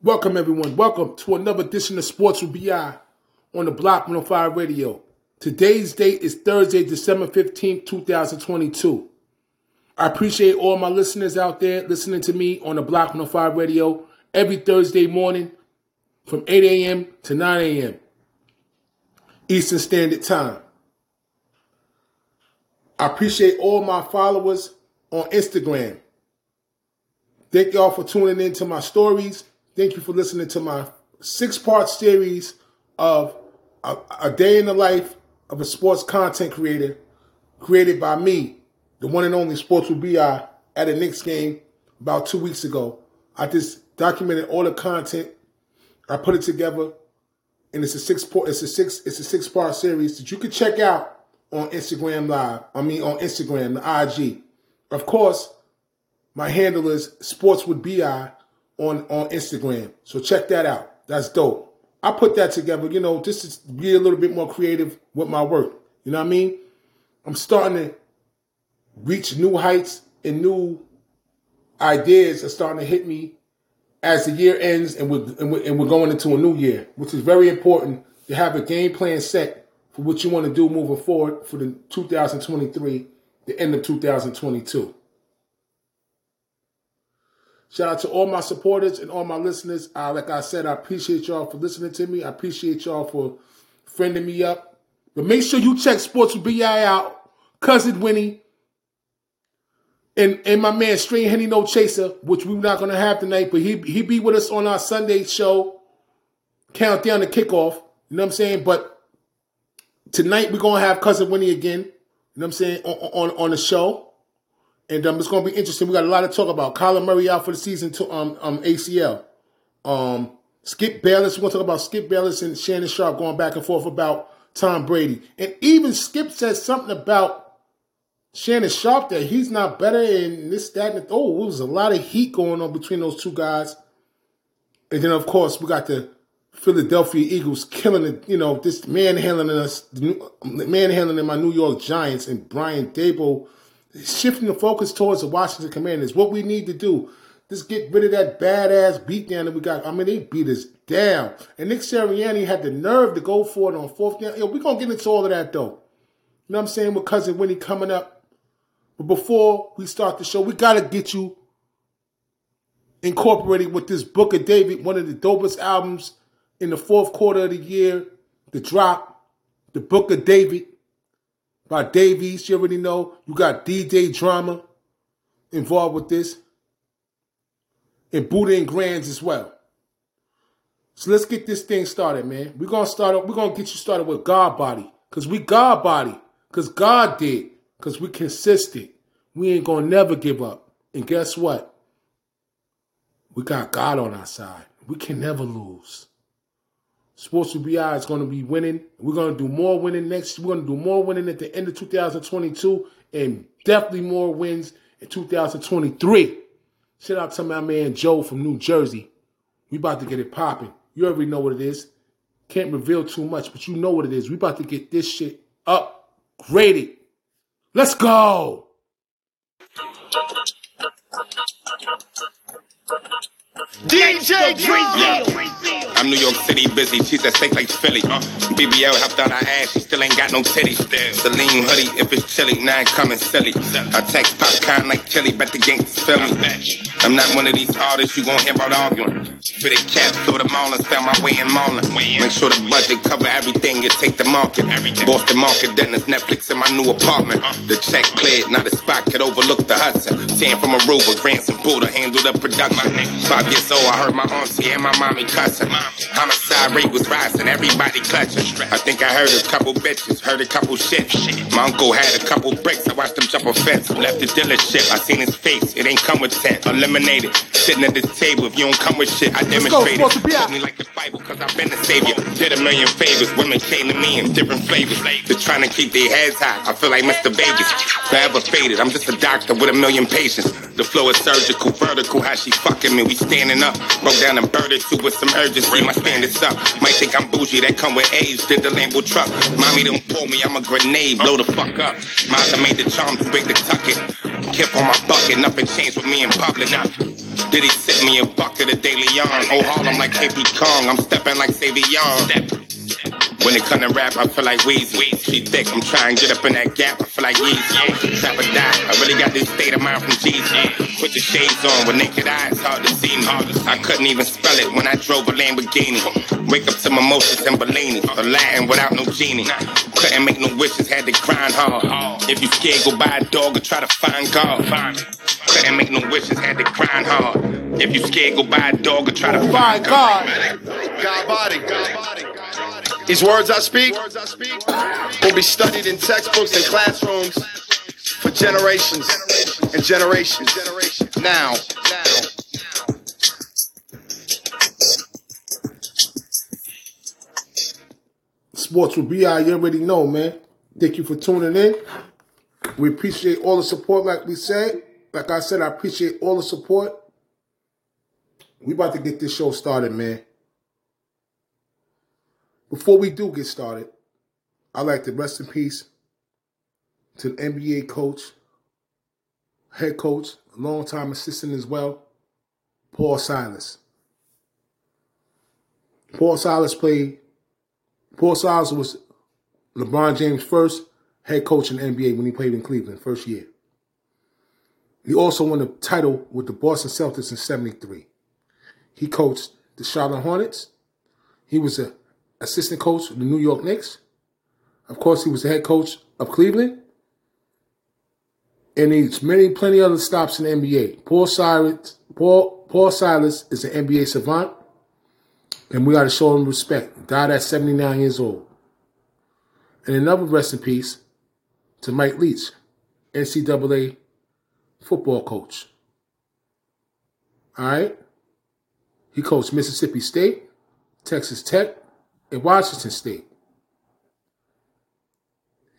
Welcome, everyone. Welcome to another edition of Sports with BI on the Block 105 Radio. Today's date is Thursday, December 15th, 2022. I appreciate all my listeners out there listening to me on the Block 105 Radio every Thursday morning from 8 a.m. to 9 a.m. Eastern Standard Time. I appreciate all my followers on Instagram. Thank y'all for tuning in to my stories Thank you for listening to my six part series of a, a, day in the life of a sports content creator created by me, the one and only Sports with BI at a Knicks game about two weeks ago. I just documented all the content. I put it together and it's a six part it's a six it's a six part series that you can check out on Instagram live. I mean on Instagram, the IG. Of course, my handle is Sports with BI on, on Instagram. So check that out. That's dope. I put that together, you know, just to be a little bit more creative with my work. You know what I mean? I'm starting to reach new heights and new ideas are starting to hit me as the year ends and we're, and we're, and we're going into a new year, which is very important to have a game plan set for what you want to do moving forward for the 2023, the end of 2022. Shout out to all my supporters and all my listeners. Uh, like I said, I appreciate y'all for listening to me. I appreciate y'all for friending me up. But make sure you check Sports with BI out. Cousin Winnie. And, and my man String Henny No Chaser, which we're not gonna have tonight, but he he be with us on our Sunday show. Countdown to kickoff. You know what I'm saying? But tonight we're gonna have Cousin Winnie again. You know what I'm saying? On, on, on the show. And um, it's going to be interesting. We got a lot to talk about. Kyler Murray out for the season to um, um ACL. Um, Skip Bayless. We're going to talk about Skip Bayless and Shannon Sharpe going back and forth about Tom Brady. And even Skip says something about Shannon Sharpe that he's not better and this, that, and oh, there was a lot of heat going on between those two guys. And then, of course, we got the Philadelphia Eagles killing it, you know, this manhandling us, manhandling my New York Giants and Brian Daboll shifting the focus towards the Washington Commanders. What we need to do, just get rid of that badass beatdown that we got. I mean, they beat us down. And Nick Sirianni had the nerve to go for it on fourth down. Yo, we're going to get into all of that, though. You know what I'm saying? With Cousin Winnie coming up. But before we start the show, we got to get you incorporated with this Book of David, one of the dopest albums in the fourth quarter of the year, the drop, the Book of David by Dave East. You already know. You got DJ Drama involved with this. And Buda and Grandz as well. So let's get this thing started, man. We're gonna start up, we're gonna get you started with God body. Cause we God body. Cause God did. Cause we consistent. We ain't gonna never give up. And guess what? We got God on our side. We can never lose. Sports with BI is going to be winning. We're going to do more winning next. We're going to do more winning at the end of 2022 and definitely more wins in 2023. Shout out to my man Joe from New Jersey. We about to get it popping. You already know what it is. Can't reveal too much, but you know what it is. We about to get this shit upgraded. Let's go. DJ Dreamville. I'm New York City busy. She's at stake like Philly. Uh, BBL helped out her ass. She still ain't got no titties. Celine hoodie if it's chilly. Now I'm coming silly. I text popcorn like chili. Bet the gangsters feel me. I'm not one of these artists you gon' hear about arguing. Fitted cap, throw the Marlins, found my way in Marlin. Make sure the budget cover everything. You take the market. Boston market, then there's Netflix in my new apartment. The check cleared, now the spot could overlook the Hudson. Tan from a Aruba, Grandz and Buda handle the production. Five years old, I heard my auntie and my mommy cussing. Homicide rate was rising, everybody clutching. I think I heard a couple bitches, heard a couple shit. My uncle had a couple bricks, I watched him jump a fence. Left the dealership, I seen his face, it ain't come with tent. Eliminated, sitting at this table, if you don't come with shit, I demonstrated. Let's go, me like the Bible, cause I've been the savior. Did a million favors, women came to me in different flavors. They're trying to keep their heads high, I feel like Mr. Vegas. Forever faded, I'm just a doctor with a million patients. The flow is surgical, vertical, how she fucking me, we standing up. Broke down and birded too with some urgency. My standards up. Might think I'm bougie, that come with age. Did the Lambo truck. Mommy don't pull me, I'm a grenade. Blow the fuck up. Mama made the charm too big to tuck it. Kip on my bucket, nothing changed with me in public. Nah. Did he sit me a bucket of daily on? Oh, Harlem like KP Kong. I'm stepping like Savion. When it come to rap, I feel like Weezy. She thick, I'm trying to get up in that gap. I feel like Yeezy. Trap or die. I really got this state of mind from Jeezy. Put the shades on with naked eyes, hard to see me. I couldn't even spell it when I drove a Lamborghini. Wake up to mimosas and Bellini. A Aladdin without no genie. Couldn't make no wishes, had to grind hard. If you scared, go buy a dog or try to find God. Couldn't make no wishes, had to grind hard. If you scared, go buy a dog or try to find God. God body. God body. These words I speak will be studied in textbooks and classrooms for generations and generations. Now, Sports with BI, you already know, man. Thank you for tuning in. We appreciate all the support, like we said. Like I said, I appreciate all the support. We about to get this show started, man. Before we do get started, I'd like to rest in peace to the NBA coach, head coach, longtime assistant as well, Paul Silas. Paul Silas played, Paul Silas was LeBron James' first head coach in the NBA when he played in Cleveland, first year. He also won the title with the Boston Celtics in 73. He coached the Charlotte Hornets. He was a assistant coach of the New York Knicks. Of course, he was the head coach of Cleveland. And he's many, plenty other stops in the NBA. Paul Silas, Paul, Paul Silas is an NBA savant, and we got to show him respect. Died at 79 years old. And another rest in peace to Mike Leach, NCAA football coach. All right? He coached Mississippi State, Texas Tech, in Washington State.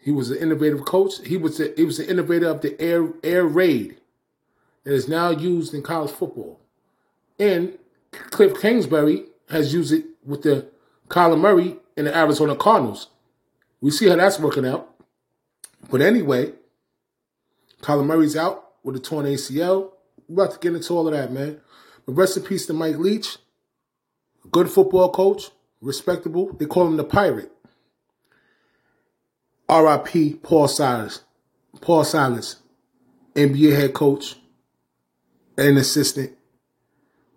He was an innovative coach. He was a, he was the innovator of the air air raid that is now used in college football. And Cliff Kingsbury has used it with the Kyler Murray and the Arizona Cardinals. We see how that's working out. But anyway, Kyler Murray's out with a torn ACL. We're about to get into all of that, man. But rest in peace to Mike Leach, good football coach, respectable. They call him the Pirate. R.I.P. Paul Silas. Paul Silas, NBA head coach and assistant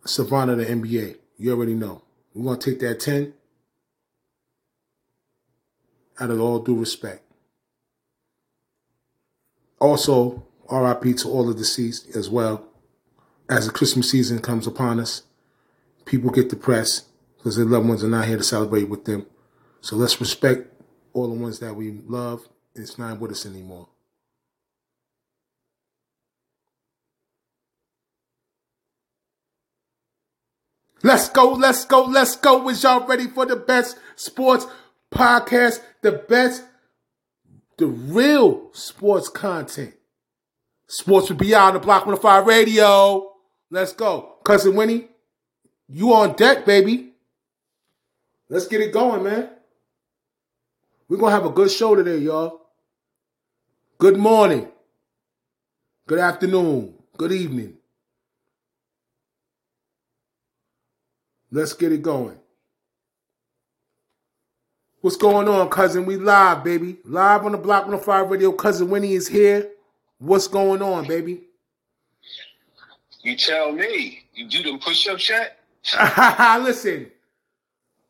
savant of the NBA. You already know. We're going to take that 10 out of all due respect. Also, RIP to all the deceased as well. As the Christmas season comes upon us, people get depressed because their loved ones are not here to celebrate with them. So let's respect all the ones that we love it's not with us anymore. Let's go, let's go, let's go. Is y'all ready for the best sports podcast? The best, the real sports content. Sports will be out on the Block 105 radio. Let's go. Cousin Winnie, you on deck, baby. Let's get it going, man. We're going to have a good show today, y'all. Good morning. Good afternoon. Good evening. Let's get it going. What's going on, cousin? We live, baby. Live on the Block 105 Radio. Cousin Winnie is here. What's going on, baby? You tell me. You do them push-ups yet? Listen,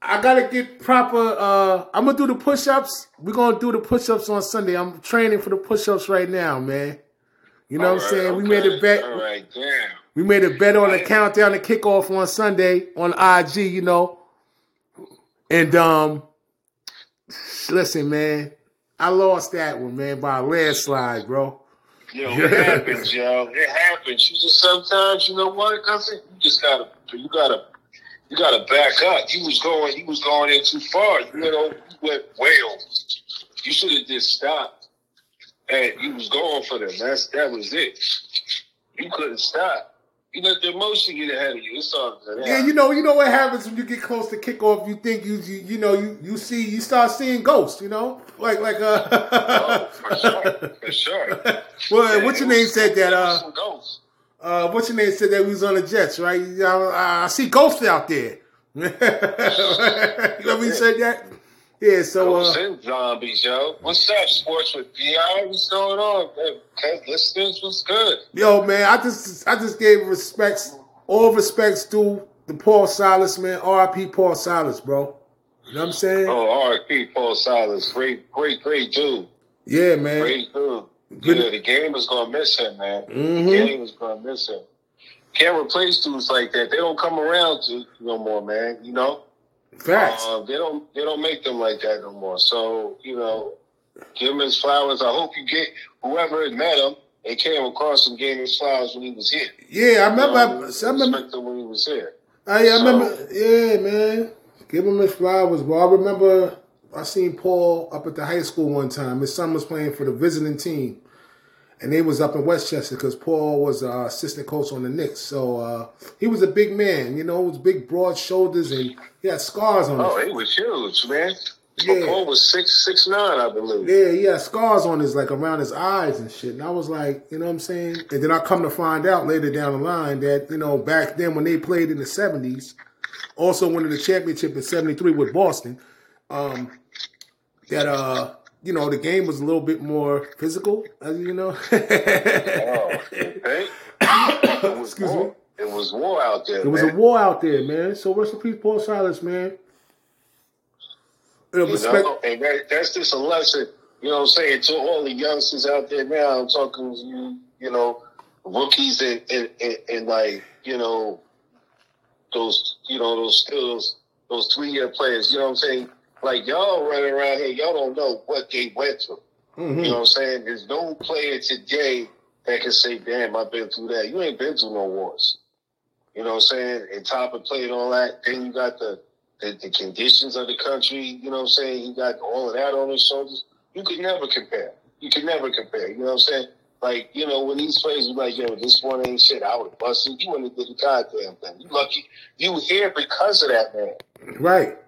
I gotta get proper. Uh, I'm gonna do the push-ups. We're gonna do the push-ups on Sunday. I'm training for the push-ups right now, man. You know All what I'm right, saying? We made a bet. All right, damn. We made a bet on the countdown to kickoff on Sunday on IG. You know, and um, listen, man, I lost that one, man, by a landslide, bro. Yo, it happens, yo. It happens. You just sometimes, you know what, cousin? You just gotta, you gotta, you gotta back up. He was going, he was going in too far. You know, you went way well. You should have just stopped, and you was going for them. That's that was it. You couldn't stop. You let the emotion get ahead of you. It's all good. Yeah, you know, you know what happens when you get close to kickoff. You think you, you, you know, you, you see, you start seeing ghosts. You know, like, like, uh, Oh, for sure, for sure. well, Yeah, what's your name was- said that? Uh, some ghosts. Uh, what's your name said that we was on the Jets, right? Uh, I see Ghost out there. you know what said that? Yeah, so uh, zombies, yo. What's up, sports with BI? What's going on? Man, listeners, what's good? Yo, man, I just I just gave respects, all respects to the Paul Silas, man. R.I.P. Paul Silas, bro. You know what I'm saying? Oh, R.I.P. Paul Silas. Great, great, great dude. Yeah, man. Great dude. Good. Yeah, the game is gonna miss him, man. Mm-hmm. The game is gonna miss him. Can't replace dudes like that. They don't come around to no more, man. You know. Facts. Uh, they don't they don't make them like that no more. So you know, give him his flowers. I hope you get whoever met him and came across him gave his flowers when he was here. Yeah, I remember. Know, I, I remember when he was here. I, I so, remember. Yeah, man. Give him his flowers, bro. I remember I seen Paul up at the high school one time. His son was playing for the visiting team, and they was up in Westchester because Paul was uh, assistant coach on the Knicks. So uh, he was a big man, you know, was big, broad shoulders, and he had scars on. Him. Oh, his. he was huge, man. Yeah. Paul was six six nine, I believe. Yeah, he had scars on his like around his eyes and shit. And I was like, you know what I'm saying? And then I come to find out later down the line that you know back then when they played in the '70s, also winning the championship in '73 with Boston, um, that uh you know, the game was a little bit more physical, as you know. oh, okay. Excuse war. me. It was war out there. It was a war out there, man. So rest in peace, Paul Silas, man. Uh, you respect- know, and that, that's just a lesson, you know what I'm saying, to all the youngsters out there now. I'm talking to you, you know, rookies and, and, and, and like, you know, those, you know, those skills, those three year players, you know what I'm saying? Like y'all running around here, y'all don't know what they went through. Mm-hmm. You know what I'm saying? There's no player today that can say, damn, I've been through that. You ain't been through no wars. You know what I'm saying? And top of playing all that, then you got the, the, the conditions of the country, you know what I'm saying? You got all of that on his shoulders. You could never compare. You could never compare. You know what I'm saying? Like, you know, when these players are like, yo, this one ain't shit, I would bust it. You wouldn't have did the goddamn thing. You lucky you here because of that man. Right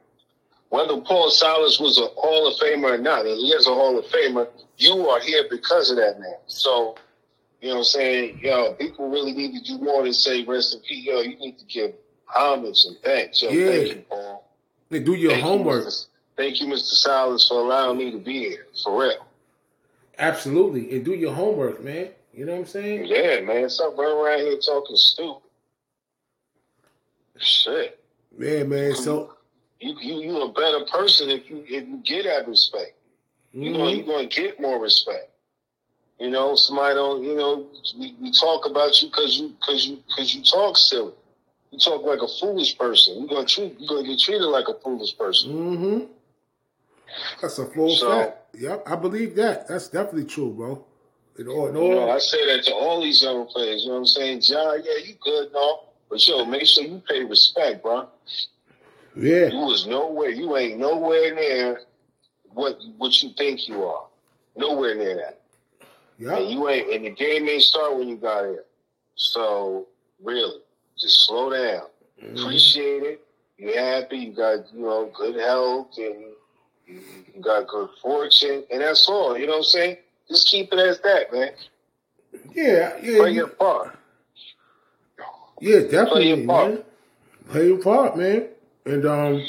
whether Paul Silas was a Hall of Famer or not, and he is a Hall of Famer, you are here because of that man. So, you know what I'm saying? Yo, people really need to do more than say rest in peace. Yo, you need to give homage and thanks. Yo, yeah. thank you, Paul. They do your thank homework. You, Mr. Thank you, Mr. Silas, for allowing me to be here. For real. Absolutely. And do your homework, man. You know what I'm saying? Yeah, man. Stop running around here talking stupid. Shit. Man, man. So you you you a better person if you if you get that respect. Mm-hmm. You know you're gonna get more respect. You know, somebody don't. You know, we, we talk about you because you because you because you talk silly. You talk like a foolish person. You're gonna treat you're gonna get treated like a foolish person. Mm-hmm. That's a full so, fact. Yep, I believe that. That's definitely true, bro. It all, it all, you know, I say that to all these young players. You know what I'm saying, John? Yeah, you good, no, but yo, make sure you pay respect, bro. Yeah. You was nowhere. You ain't nowhere near what what you think you are. Nowhere near that. Yeah. And you ain't. And the game ain't start when you got here. So really, just slow down. Mm-hmm. Appreciate it. You happy. You got you know good health and you, you got good fortune, and that's all. You know what I'm saying? Just keep it as that, man. Yeah, yeah. Play your part. Yeah, definitely, Play your part. man. Play your part, man. And um,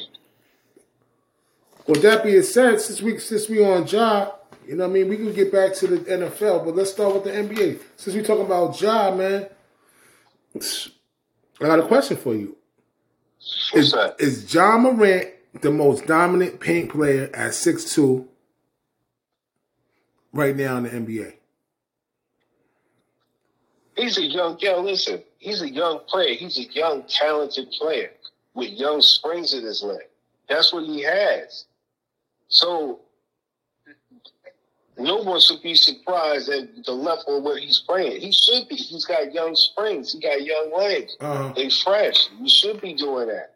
with that being said, since we since we on job, you know what I mean, we can get back to the NFL, but let's start with the NBA. Since we talking about job, man, I got a question for you. What's is, that? Is Ja Morant the most dominant paint player at six two right now in the NBA? He's a young, yo, listen, he's a young player. He's a young, talented player with young springs in his leg. That's what he has. So no one should be surprised at the level where he's playing. He should be. He's got young springs. He got young legs. Uh-huh. They fresh. You should be doing that.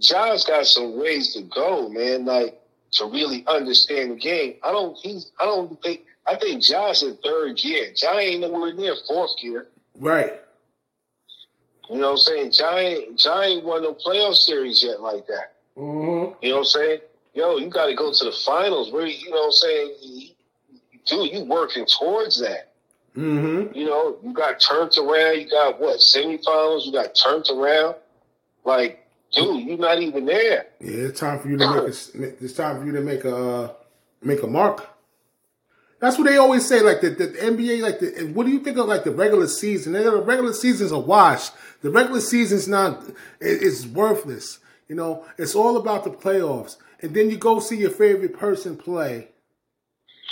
John's got some ways to go, man. Like to really understand the game. I don't. He's. I don't think. I think John's in third gear. John ain't nowhere near fourth gear. Right. You know what I'm saying? Giant Giant won no playoff series yet like that. Mm-hmm. You know what I'm saying? Yo, you got to go to the finals. Where you know what I'm saying? Dude, you working towards that. Mm-hmm. You know, you got turned around. You got what semifinals? You got turned around. Like, dude, you're not even there. Yeah, it's time for you to make a. It's time for you to make a uh, make a mark. That's what they always say. Like the, the NBA, like the what do you think of like the regular season? The regular season's a wash. The regular season's not. It's worthless. You know, it's all about the playoffs. And then you go see your favorite person play.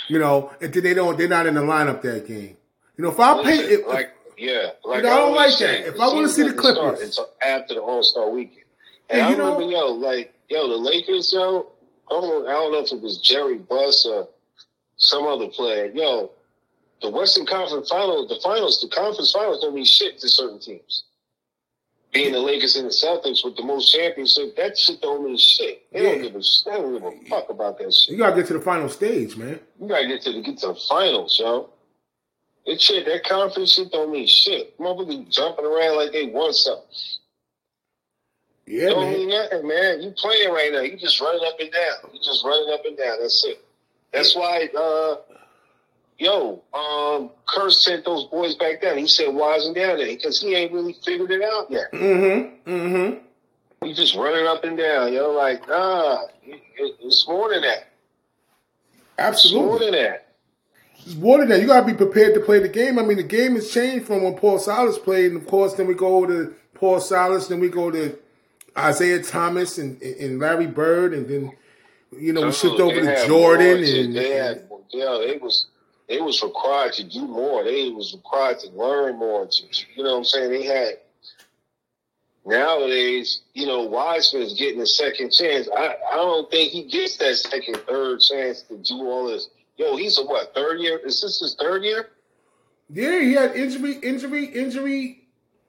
You know, and then they don't. They're not in the lineup that game. You know, if I pay, if, like yeah, like you know, I don't like that. If I want to see the Clippers, until after the All Star weekend, and, and I remember, know, yo, like yo, the Lakers, yo. I don't, I don't know if it was Jerry Buss or some other player. Yo, the Western Conference Finals, the finals, the conference finals don't mean shit to certain teams being the Lakers and the Celtics with the most championships, that shit don't mean shit. They yeah. don't give a they don't give a fuck about that shit. You gotta get to the final stage, man. You gotta get to the get to the finals, yo. That shit, that conference shit don't mean shit. Motherfuckers jumping around like they want something. Yeah, don't man. mean nothing, man. You playing right now. You just running up and down. You just running up and down. That's it. That's why uh yo, um, Kerr sent those boys back down. He said, why isn't down there? Because he ain't really figured it out yet. Mm-hmm. Mm-hmm. He's just running up and down. You're like, ah, it's more than that. Absolutely. It's more than that. It's more than that. You gotta be prepared to play the game. I mean, the game has changed from when Paul Silas played, and of course, then we go to Paul Silas, then we go to Isiah Thomas and, and Larry Bird, and then you know we oh, shipped over to Jordan and, they had, yeah, it was they was required to do more. They was required to learn more. To, you know what I'm saying? They had nowadays, you know, Wiseman's getting a second chance. I, I don't think he gets that second, third chance to do all this. Yo, he's a what, third year? Is this his third year? Yeah, he had injury, injury, injury.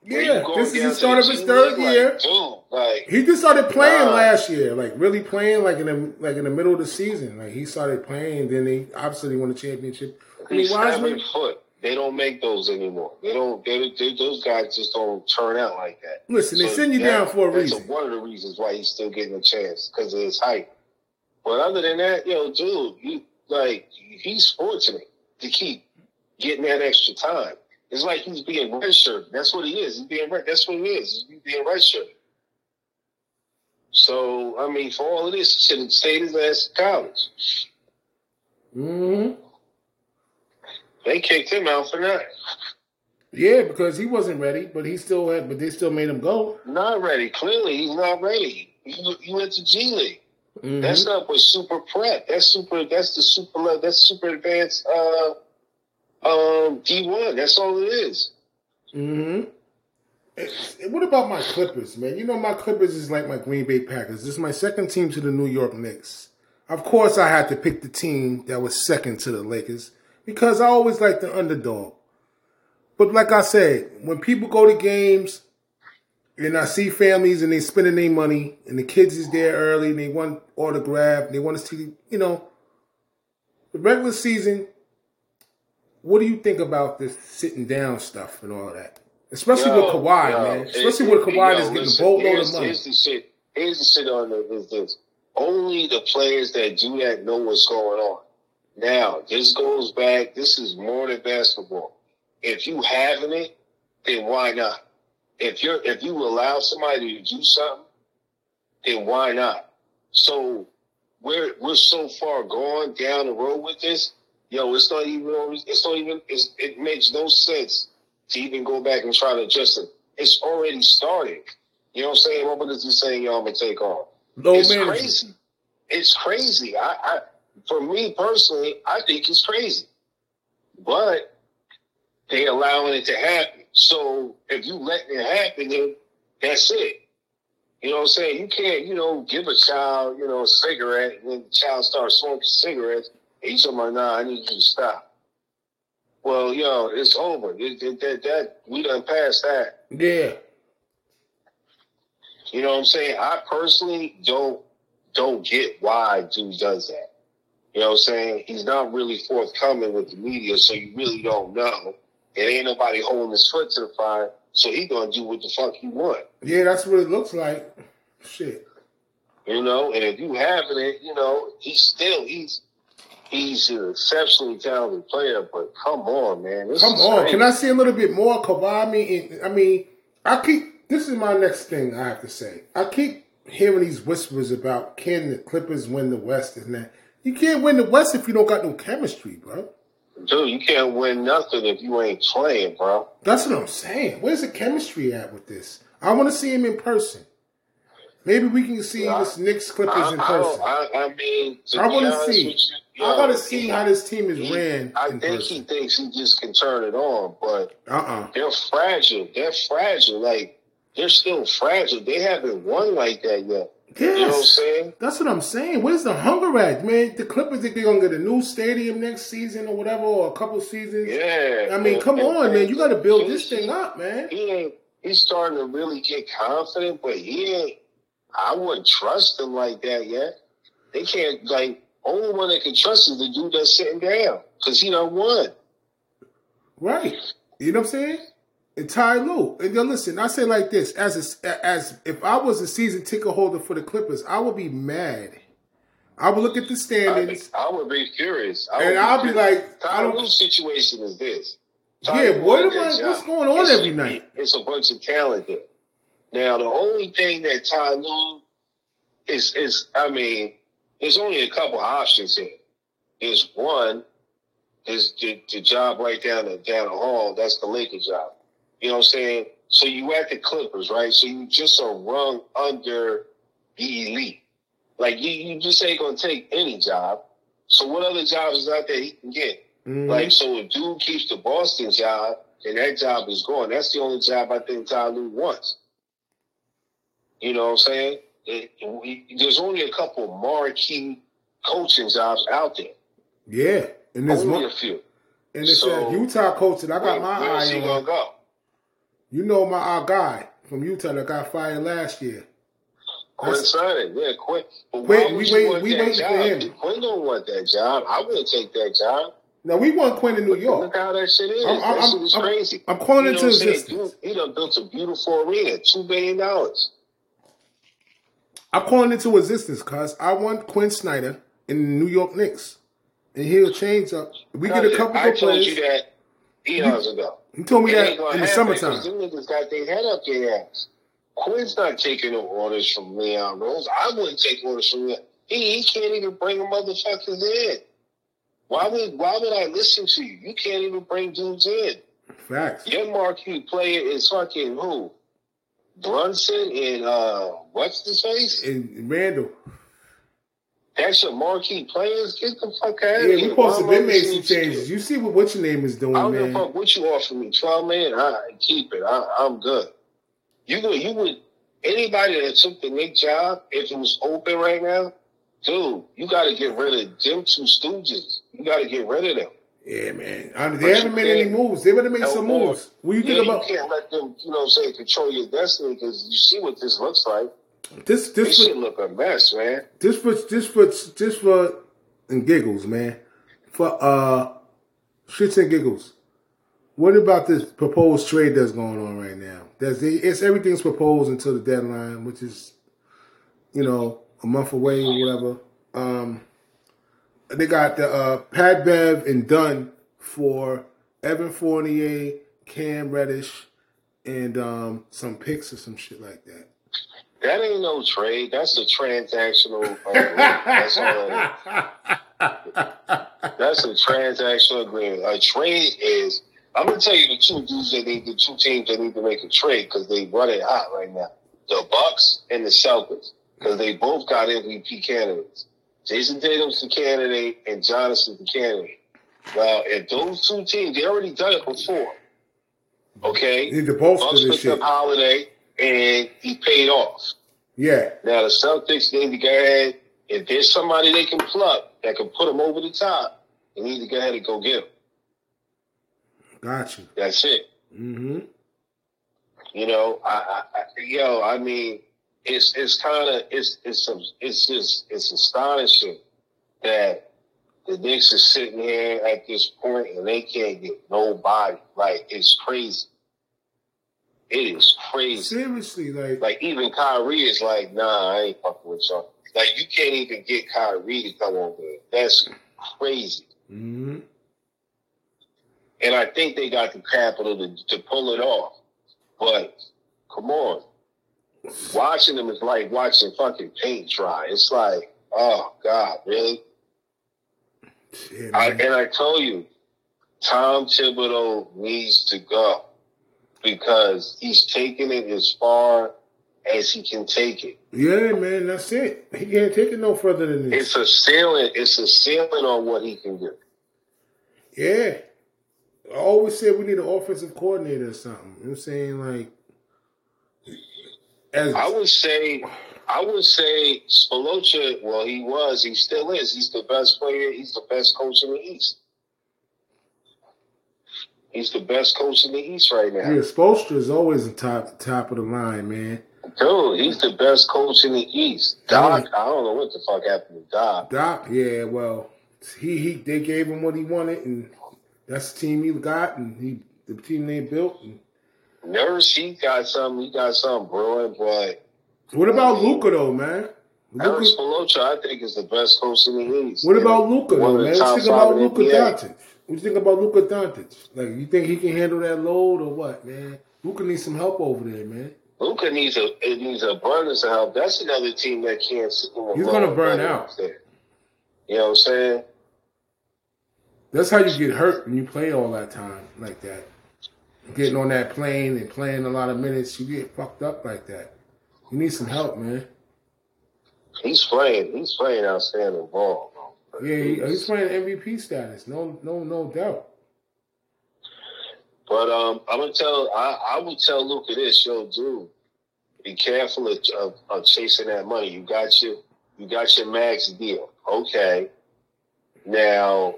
Yeah, this is the start of his third year. Like, dude, like he just started playing last year, like really playing, like in the like in the middle of the season. Like he started playing, then he obviously won the championship. I mean, seven foot. They don't make those anymore. They don't. They, they, those guys just don't turn out like that. Listen, so they send you that, down for a that's reason. one of the reasons why he's still getting a chance because of his height. But other than that, yo, dude, you like he's fortunate to keep getting that extra time. It's like he's being redshirted. That's what he is. He's being red. That's what he is. He's being redshirted. So I mean, for all of this, he should have stayed his ass in college. Hmm. They kicked him out for that. Yeah, because he wasn't ready, but he still had, but they still made him go. Not ready. Clearly, he's not ready. He, he went to G League. Mm-hmm. That's not with super prep. That's super. That's the super. That's super advanced. Uh, um, D one. That's all it is. Hmm. What about my Clippers, man? You know my Clippers is like my Green Bay Packers. This is my second team to the New York Knicks. Of course, I had to pick the team that was second to the Lakers because I always like the underdog. But like I said, when people go to games and I see families and they spending their money and the kids is there early and they want autograph, they want to see, you know, the regular season. What do you think about this sitting down stuff and all of that? Especially yo, with Kawhi, yo, man. Especially it, with Kawhi is getting a boatload of money. Here's the shit. Here's the shit on the is this. Only the players that do that know what's going on. Now, this goes back, this is more than basketball. If you having it, then why not? If you're if you allow somebody to do something, then why not? So we're we're so far gone down the road with this. Yo, it's not even it's not even it's, it makes no sense to even go back and try to adjust it. It's already started. You know what I'm saying? What is he saying y'all gonna take off? No it's management. crazy. It's crazy. I, I for me personally, I think it's crazy. But they allowing it to happen. So if you let it happen, then that's it. You know what I'm saying? You can't, you know, give a child, you know, a cigarette and then the child starts smoking cigarettes you talking about, nah, I need you to stop. Well, yo, it's over. It, it, that, that, we done passed that. Yeah. You know what I'm saying? I personally don't don't get why dude does that. You know what I'm saying? He's not really forthcoming with the media, so you really don't know. It ain't nobody holding his foot to the fire, so he gonna do what the fuck he want. Yeah, that's what it looks like. Shit. You know, and if you having it, you know, he's still he's he's an exceptionally talented player, but come on, man. This Come on, crazy. can I see a little bit more Kawhi? And I mean, I keep. This is my next thing I have to say. I keep hearing these whispers about can the Clippers win the West and that. You can't win the West if you don't got no chemistry, bro. Dude, you can't win nothing if you ain't playing, bro. That's what I'm saying. Where's the chemistry at with this? I want to see him in person. Maybe we can see Yeah. this Knicks Clippers I, in person. I, I mean, to I want to see. you, I yo, gotta see how this team is he- ran I in think he thinks he just can turn it on, but Uh uh they're fragile. They're fragile. Like they're still fragile. They haven't won like that yet. You know what I'm saying? that's what I'm saying. Where's the hunger at, man? The Clippers think they're gonna get a new stadium next season or whatever, or a couple seasons. Yeah. I mean, And- come and- on, man. You got to build this thing up, man. He ain't. He's starting to really get confident, but he ain't. I wouldn't trust them like that yet. They can't like. Only one that can trust is the dude that's sitting down because he done won. Right. You know what I'm saying? And Ty Lue. And yo, listen, I say like this: as a, as if I was a season ticket holder for the Clippers, I would be mad. I would look at the standings. I would be curious. I And I'll be like, Ty Lue's situation is this. Yeah, Ty Lue what am I- what's going on every night? It's a bunch of talent there. Now, the only thing that Ty Lue is is, I mean, there's only a couple options here. There's one is the, the job right down the down the hall. That's the Lakers job. You know what I'm saying? So you at the Clippers, right? So you just are rung under the elite. Like you, you just ain't gonna take any job. So what other jobs is out there he can get? Mhm. Like so, if dude keeps the Boston job, and that job is gone. That's the only job I think Ty Lue wants. You know what I'm saying? It- we- there's only a couple marquee coaching jobs out there. yeah, and there's Only one, a few. and it's uh, so- a Utah coach that I got Where, my where's he eye gonna on. go? You know my our guy from Utah that got fired last year. Quin Snyder, yeah, Quin. But Quin, we wait- we that waiting for him. Quin don't want that job. I wouldn't take that job. Now we want Quin in New York. Look how that shit is. I'm- that I'm- shit is I'm- crazy. I'm calling You know to what existence. He done built a beautiful arena, two billion dollars. I'm calling into existence, cuz I want Quin Snyder in the New York Knicks. And he'll change up. We get a couple I of told players. you that eons ago. He told me It that in the happen summertime. Them niggas got their head up their ass. Quin's not taking no orders from Leon Rose. I wouldn't take orders from Leon. He, he can't even bring a motherfuckers in. Why would why would I listen to you? You can't even bring dudes in. Facts. Your marquee player is fucking who? Brunson and uh what's his face? And Randle. That's your marquee players? Get the fuck out Yeah, of we here. supposed to Why am I been make some listening to you? changes. You see what what's your name is doing, I don't give a man. fuck what you offer me. Twelve million, I keep it. I, I'm good. You would, you would, anybody that took the Knick job, if it was open right now, dude, you got to get rid of them two stooges. You got to get rid of them. Yeah, man. I, But they haven't made any moves. They would have made some more. moves. What you Yeah, think you about can't let them, you know, what I'm saying control your destiny because you see what this looks like. this? This This shit for look a mess, man. this for this for this for and giggles, man. For uh, shits and giggles. What about this proposed trade that's going on right now? There's it's everything's proposed until the deadline, which is, you know, a month away or whatever. Um, they got the uh, Pat Bev and Dunn for Evan Fournier, Cam Reddish, and um, some picks or some shit like that. That ain't no trade. That's a transactional. Uh, that's. That's a transactional agreement. A trade is. I'm gonna tell you the two dudes that need the two teams that need to make a trade because they run it hot right now. The Bucks and the Celtics because they both got MVP candidates. Jayson Tatum's the candidate and Jonathan's the candidate. Well, if those two teams, they already done it before. Okay, to bolster Bucks this picked shit. up Holiday and he paid off. Yeah, Now the Celtics they need to go ahead. If there's somebody they can pluck that can put them over the top, they need to go ahead and go get them. got you. That's it. Mm-hmm. You know, I, I, I yo, I mean, it's it's kind of it's it's some it's just it's astonishing that the Knicks are sitting here at this point and they can't get nobody. Like it's crazy. It is crazy. Seriously, like, Like even Kyrie is like, nah, I ain't fucking with y'all. Like you can't even get Kyrie to come over there. That's crazy. Mm-hmm. And I think they got the capital to, to pull it off. But come on. Watching them is like watching fucking paint dry. It's like, oh God, really? I, and I told you, Tom Thibodeau needs to go because he's taking it as far as he can take it. yeah, man, that's it. He can't take it no further than this. It's a ceiling. It's a ceiling on what he can do. Yeah. I always said we need an offensive coordinator or something. You know what I'm saying? Like, as I would say, I would say Spoloccia. Well, he was. He still is. He's the best player. He's the best coach in the East. He's the best coach in the East right now. yeah, Spoelstra is always the top top of the line, man. Dude, he's the best coach in the East. Doc, I don't know what the fuck happened to Doc. Doc, yeah, well, he he they gave him what he wanted, and that's the team he got, and he the team they built. And Nurse, he got something. He got something brewing, but what about Luka though, man? Luka, Spoloccia, I think, is the best coach in the East. what about Luka though, man? You think about Luka. Doncic? What you think about Luka Doncic? Like, you think he can handle that load or what, man? Luka needs some help over there, man. Luka needs a it needs a abundance of help. That's another team that can't. sit in the He's gonna burn out. there. You know what I'm saying? That's how you get hurt when you play all that time like that. Getting on that plane and playing a lot of minutes, you get fucked up like that. You need some help, man. He's playing. He's playing outstanding ball. bro. Yeah, he, he's playing MVP status. No, no, no doubt. But um, I'm gonna tell. I, I would tell Luka this, yo, dude. Be careful of, of, of chasing that money. You got your you got your max deal. Okay. Now,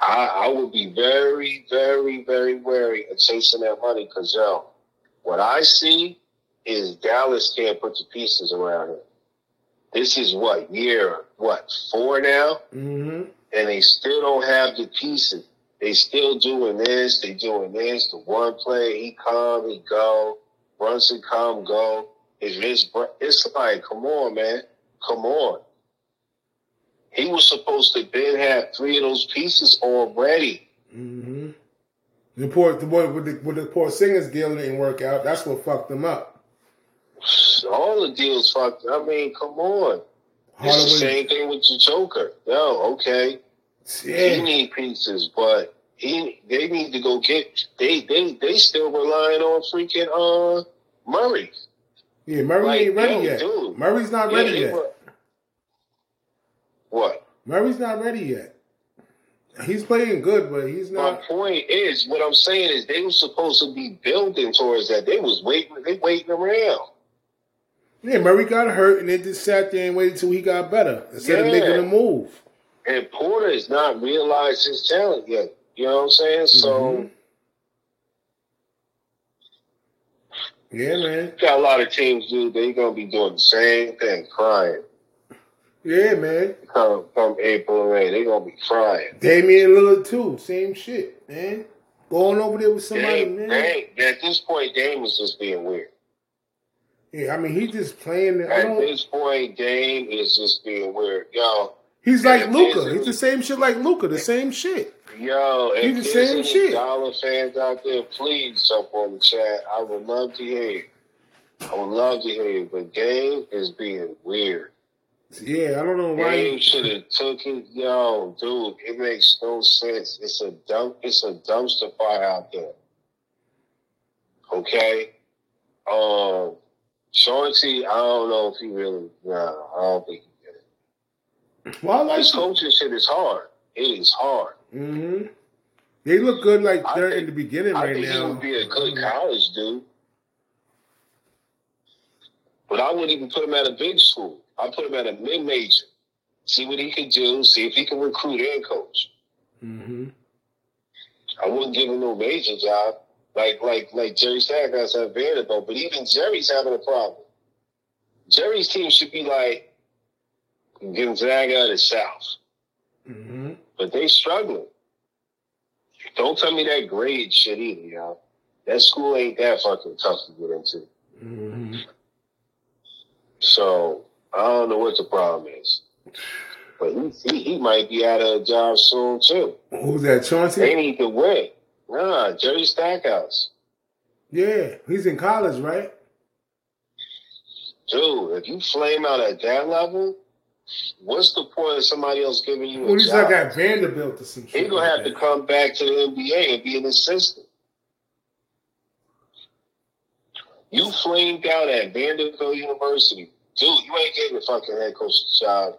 I I would be very, very, very wary of chasing that money because yo, what I see is Dallas can't put the pieces around it. This is what year what four now Mm-hmm. and they still don't have the pieces. They still doing this, they doing this. The one play, he come, he go. Brunson come, go. It's just, it's like, come on, man, come on. He was supposed to been have three of those pieces already. Mm-hmm. The poor, the boy with the with the Porzingis deal didn't work out. That's what fucked them up. All the deals fucked. I mean, come on. It's the same thing with the Joker. Yo, okay. He need pieces, but he they need to go get they they they still relying on freaking uh Murray. yeah. Murray Like, ain't ready yo, yet. dude. Murray's not ready they yet. were- What? Murray's not ready yet. He's playing good, but he's not. My point is, what I'm saying is, they were supposed to be building towards that. They was waiting. They waiting around. Yeah, Murray got hurt, and they just sat there and waited till he got better instead of making a move. And Porter has not realized his talent yet. You know what I'm saying? So Mhm. Yeah, man. got a lot of teams, dude. They gonna be doing the same thing, crying. Yeah, man. Come come April and May, they gonna be crying. Damian Lillard too. Same shit, man. Going over there with somebody, Dame, man. Dame, at this point, Dame is just being weird. Yeah, I mean, he just playing. At this point, Dame is just being weird. Yo, he's like Luka. He's the same shit like Luka. The same shit. yo, He's the same shit. Dollar fans out there, please jump on the chat. I would love to hear you. I would love to hear you. But Dame is being weird. Yeah, I don't know why. Dame should have took it. Yo, dude, it makes no sense. It's a dump. It's a dumpster fire out there. Okay. Um, Shorty, I don't know if he really. No, I don't think he did it. Well, I like This coaching shit is hard. It is hard. hmm They look good like they're think- in the beginning I right think now. Mm-hmm. he would be a good college dude. But I wouldn't even put him at a big school. I put him at a mid major. See what he can do. See if he can recruit and coach. hmm I wouldn't give him no major job like like like Jerry Stackhouse at Vanderbilt. But even Jerry's having a problem. Jerry's team should be like Gonzaga the South, hmm but they struggling. Don't tell me that grade shit either, y'all. That school ain't that fucking tough to get into. hmm So I don't know what the problem is. But he, he, he might be out of a job soon too. Who's that, Chauncey? They need to win. Nah, Jerry Stackhouse. Yeah, he's in college, right? Dude, if you flame out at that level, what's the point of somebody else giving you a Well, he's job? like at Vanderbilt or some shit. He's gonna like have to come back to the NBA and be an assistant. You flamed out at Vanderbilt University. Dude, you ain't getting a fucking head coach job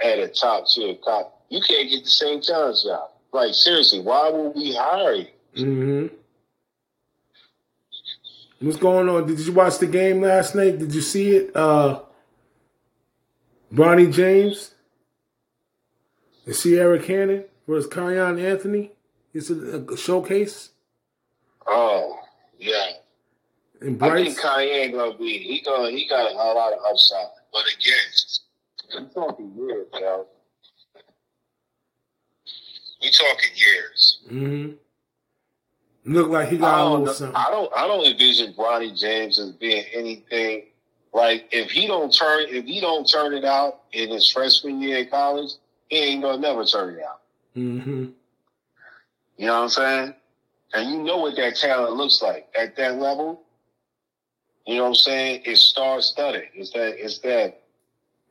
at a top tier cop. You can't get the St. John's job. Like seriously, why would we hire you? Mm-hmm. What's going on? Did you watch the game last night? Did you see it? Uh Bronny James and Sierra Canyon versus Kiyan Anthony. It's a, a showcase. Oh, yeah. And I Bryce. think Kanye gonna be he gonna he got a lot of upside. But again, I'm talking years, yo. We talking years. Mm-hmm. Look like he I got a don't, little know- something. I don't I don't envision Bronny James as being anything like if he don't turn if he don't turn it out in his freshman year in college, he ain't gonna never turn it out. Mm-hmm. You know what I'm saying? And you know what that talent looks like at that level. You know what I'm saying? It's star studded. It's that it's that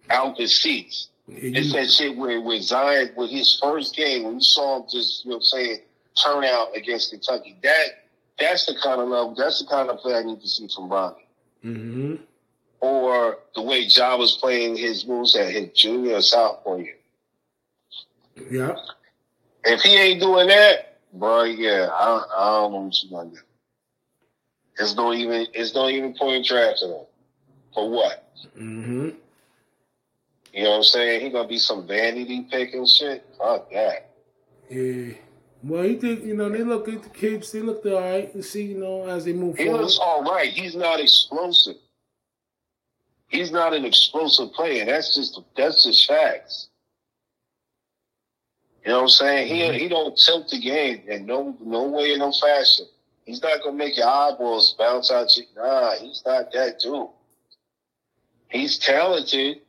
out the seats. It's that shit where with Zion with his first game when you saw him just you know what I'm saying turn out against Kentucky. That that's the kind of level that's the kind of play I need to see from Ronnie. Mm-hmm. Or the way Ja was playing his moves at his junior or sophomore year. Yeah. If he ain't doing that, bro, yeah, I, I don't know what you gonna do. It's no even it's no even point drafting him. For what? Mm-hmm. You know what I'm saying? He gonna be some vanity pick and shit. Fuck that. Yeah. Well, he did. You know, they look at the kids. They looked all right. You see, you know, as they move forward. He forward. looks all right. He's not explosive. He's not an explosive player. That's just that's just facts. You know what I'm saying? He he don't tilt the game in no no way, no fashion. He's not gonna make your eyeballs bounce out. Your, nah, he's not that dude. He's talented.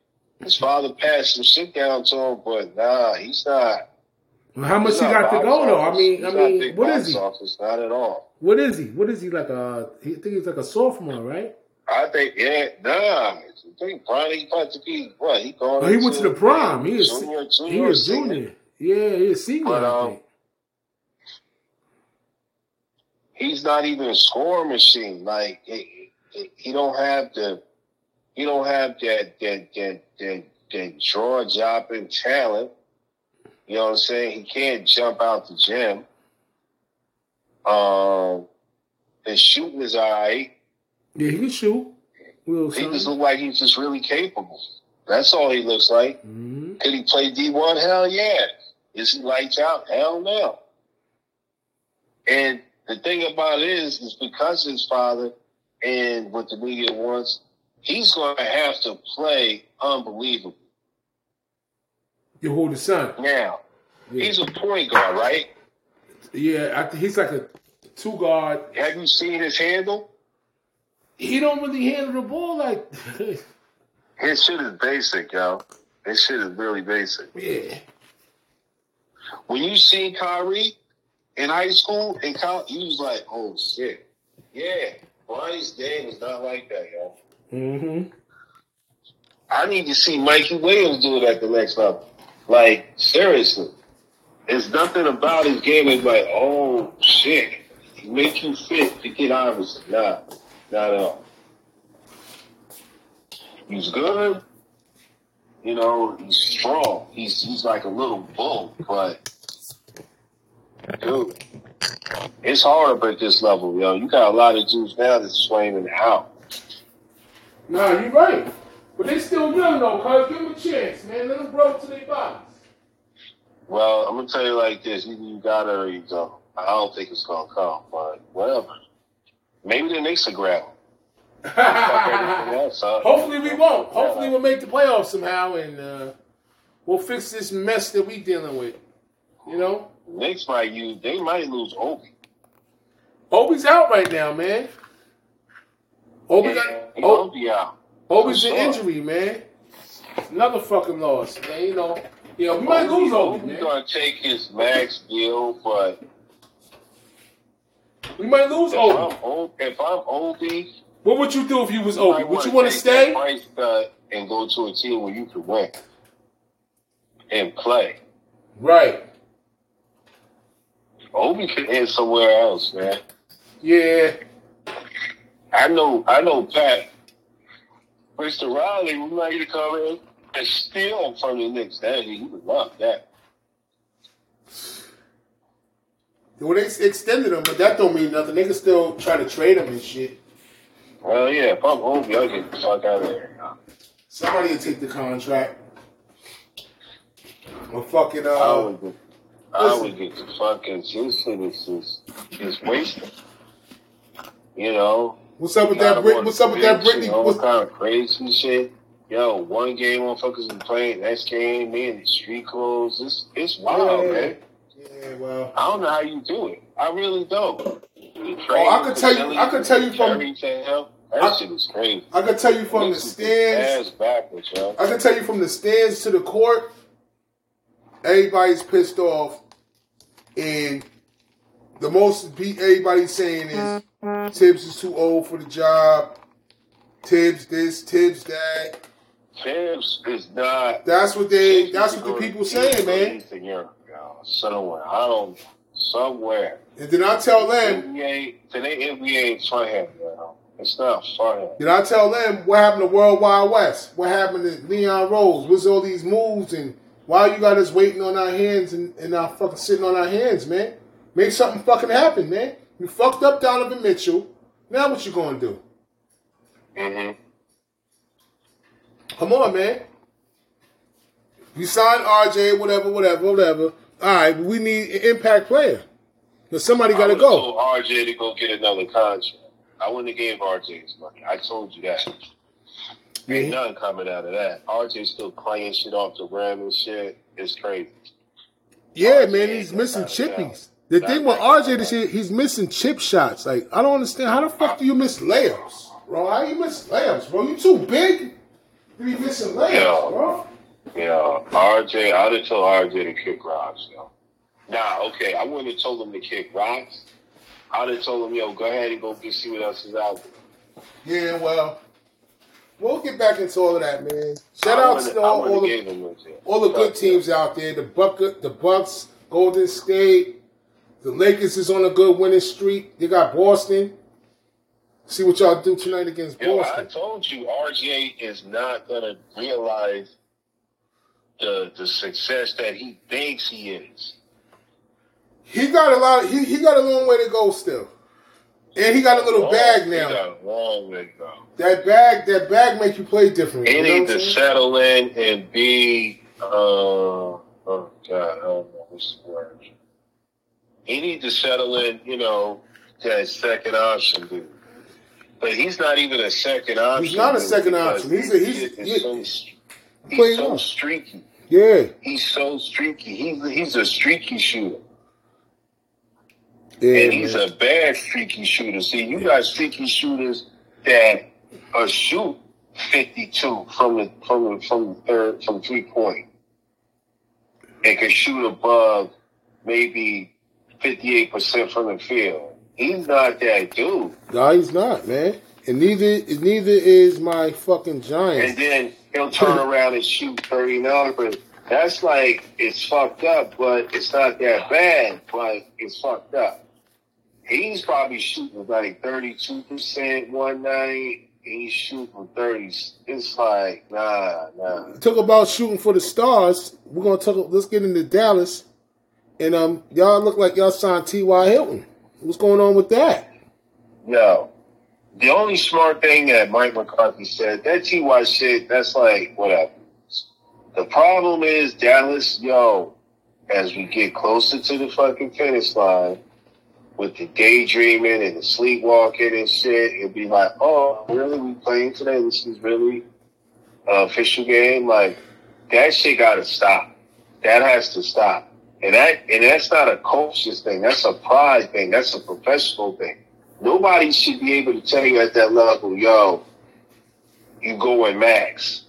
His father passed some shit down to him, but nah, he's not. Well, how much he got to go though? I mean, I not mean, what is he? Office, not at all. What is he? What is he like? A, he think he's like a sophomore, right? I think, yeah, nah. I think Bronny about to be what? He going? Oh, he went to the prom. He is junior, he is junior. Yeah, he is senior. But, I um, think. He's not even a scoring machine. Like he, he- he don't have the, he don't have that that that that, that draw jobbing talent. You know what I'm saying? He can't jump out the gym. Um, his shooting is all right. Yeah, he can shoot. Will He just look like he's just really capable. That's all he looks like. Mhm. Could he play D1? Hell yeah. Is he lights out? Hell no. And the thing about it is, is because his father and what the media wants, he's going to have to play unbelievable. You hold the son. Now, Yeah, he's a point guard, right? yeah. I he's like a two guard. Have you seen his handle? He don't really handle the ball like. His shit is basic, yo. His shit is really basic. yeah. When you see Kyrie in high school and college, you was like, oh shit. Yeah, Bronny's game was not like that, yo. Mm-hmm. I need to see Mikey Williams do it at the next level. Like, seriously. There's nothing about his game that's like, oh shit. He make you fit to get Iverson. Nah, not at all. He's good. You know, he's strong. He's he's like a little bull, but dude, it's hard at this level, yo. You got a lot of dudes now that's swinging out. Nah, you're right. But they still young though, cuz give them a chance, man. Let them grow to their bodies. Well, I'm gonna tell you like this: either you got it or you don't. I don't think it's gonna come, but whatever. Maybe the Knicks will grab him. Fuck else up. Hopefully we won't. Hopefully we'll make the playoffs somehow and uh, we'll fix this mess that we dealing with. You know? Knicks might use. They might lose Obi. Obi's out right now, man. Obi Yeah, got he o- gonna be out. Obi's an injury, man. Another fucking loss, man. You know, Yeah, we might lose Obi. We're gonna take his max deal, but we might lose if Obi. I'm, if I'm Obi, what would you do if you was Obi? Would you want to stay? Price and go to a team where you could win and play. Right. Obi could end somewhere else, man. Yeah. I know. I know. Pat. Mr. Riley would like to come in and steal from the Knicks. That he would love that. Well, they extended him, but that don't mean nothing. They can still try to trade him and shit. Well, yeah, if I'm Obi, I'll get the fuck out of there. Somebody will take the contract. Or fucking, uh. I would get, I would get the fucking, this shit is just, wasted. You know? What's up with that Brit? What's up with that Britney? What kind of crazy shit? Yo, one game motherfuckers been playing, next game, me in the street clothes. It's, it's wild, yeah. man. Yeah, well. I don't know how you do it. I really don't. Oh, I could tell you. I could tell you from. That I, shit is crazy. I could tell you from the stands. Backwards, yo. I could tell you from the stands to the court. Everybody's pissed off, and the most everybody's saying is Thibs is too old for the job. Thibs this, Thibs that. Thibs is not. That's what they. That's what the people saying, man. Somewhere, I don't. Somewhere. And did I tell them. Today NBA ain't for him, yo. It's not him. Did I tell them what happened to World Wide Wes? What happened to Leon Rose? What's all these moves and why you got us waiting on our hands and, and our fucking sitting on our hands, man? Make something fucking happen, man. You fucked up Donovan Mitchell. Now what you gonna do? Mm-hmm. Come on, man. We signed RJ, whatever, whatever, whatever. All right, we need an impact player. But somebody got to go. Told RJ to go get another contract. I wouldn't have gave RJ his money. I told you that. Ain't nothing coming out of that. RJ still playing shit off the rim and shit. It's crazy. Yeah, RJ man, he's missing chippies. The not thing with RJ this year, he's missing chip shots. Like, I don't understand. How the fuck do you miss layups, bro? How you miss layups, bro? You too big to be missing layups, yeah. bro. Yeah, RJ, I'd have told RJ to kick rocks, yo. Nah, okay, I wouldn't have told him to kick rocks. I'd have told him, yo, go ahead and go see what else is out there. Yeah, well, we'll get back into all of that, man. Shout out to all, all, the, all the good teams out there. The Bucket, the Bucks, Golden State, the Lakers is on a good winning streak. They got Boston. See what y'all do tonight against yo, Boston. I told you, RJ is not gonna realize the the success that he thinks he is. He got a lot. Of, he he got a long way to go still, and he got a little oh, bag now. He got a long way. That bag, that bag makes you play different. He you need to settle in and be. Uh, oh God, I don't know what's the word. He need to settle in. You know, that second option dude. But he's not even a second option. He's not a second option. He's a he's. he's so, he's so streaky. Yeah. He's so streaky. He's he's a streaky shooter. Yeah, and he's man. a bad streaky shooter. See, you got streaky shooters that are shoot fifty two from the from the from the third from three point. And can shoot above maybe fifty eight percent from the field. He's not that dude. No, he's not, man. And neither neither is my fucking Giants. And then he'll turn around and shoot thirty nine, but that's like it's fucked up, but it's not that bad. But it's fucked up. He's probably shooting like thirty two percent one night. He's shooting thirty. It's like nah, nah. Talk about shooting for the stars. We're gonna talk. Let's get into Dallas, and um, y'all look like y'all signed T. Y. Hilton. What's going on with that? Yo, the only smart thing that Mike McCarthy said that T. Y. shit. That's like whatever. The problem is Dallas. Yo, as we get closer to the fucking finish line with the daydreaming and the sleepwalking and shit, it'd be like, oh, really? We playing today? This is really an official game? Like, that shit gotta stop. That has to stop. And that, and that's not a coach's thing. That's a pride thing. That's a professional thing. Nobody should be able to tell you at that level, yo, you going max.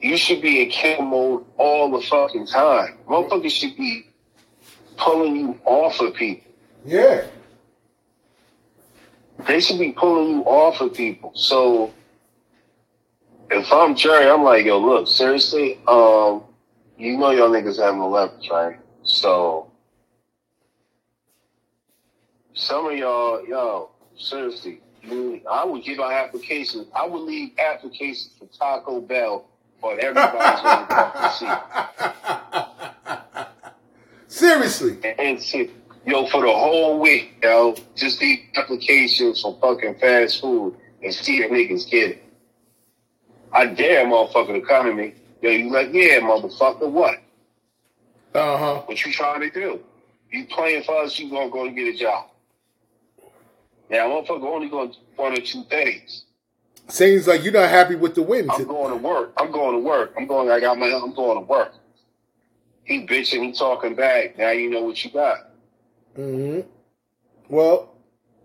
you should be in kill mode all the fucking time. Motherfuckers should be pulling you off of people. Yeah. They should be pulling you off of people. So if I'm Jerry, I'm like, yo, look, seriously, um, you know y'all niggas have no leverage, right? So some of y'all, yo, seriously, you, I would give out applications. I would leave applications for Taco Bell for everybody's going to come to see. Seriously. And, yo, for the whole week, yo, just leave applications for fucking fast food and see if niggas get it. I dare motherfucker to come to me. Yo, you like, yeah, motherfucker, what? Uh huh. What you trying to do? You playing for us, you gonna go and get a job. Now, motherfucker only going to one or two things. Seems like you're not happy with the win. I'm going to work. I'm going to work. I'm going. I got my. I'm going to work. He bitching. He talking back. Now you know what you got. Mm-hmm. Well,